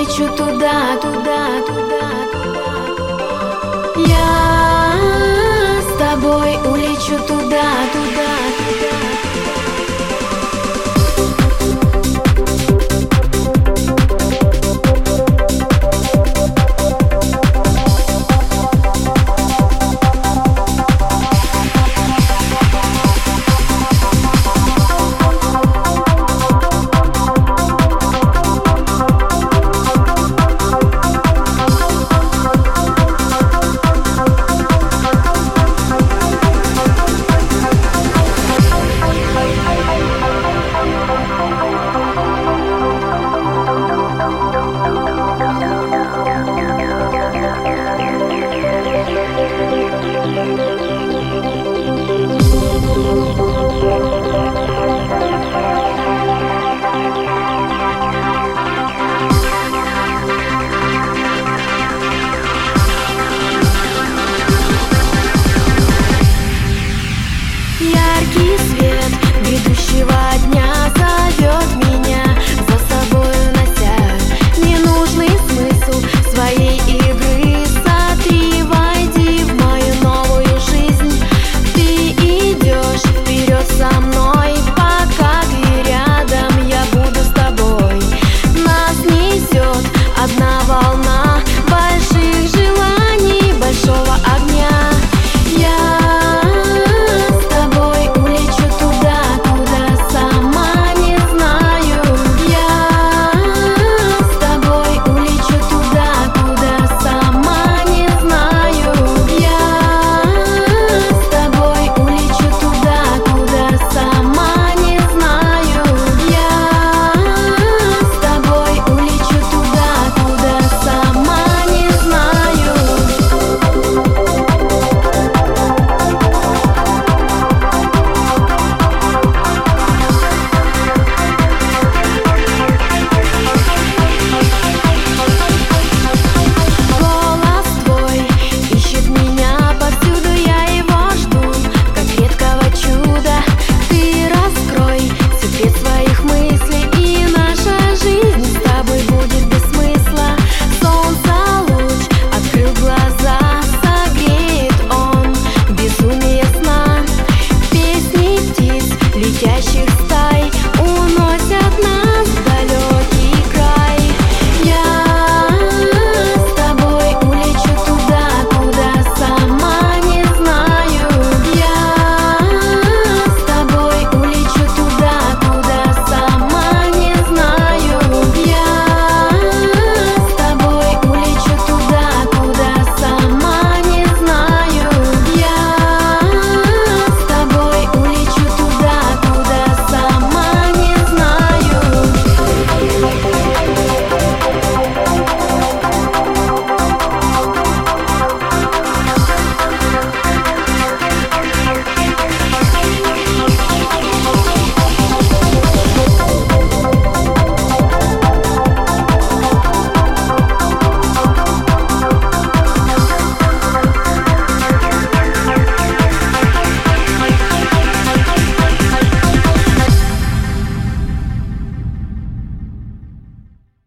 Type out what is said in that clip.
лечу туда, туда, туда, туда. Я с тобой и свет. As you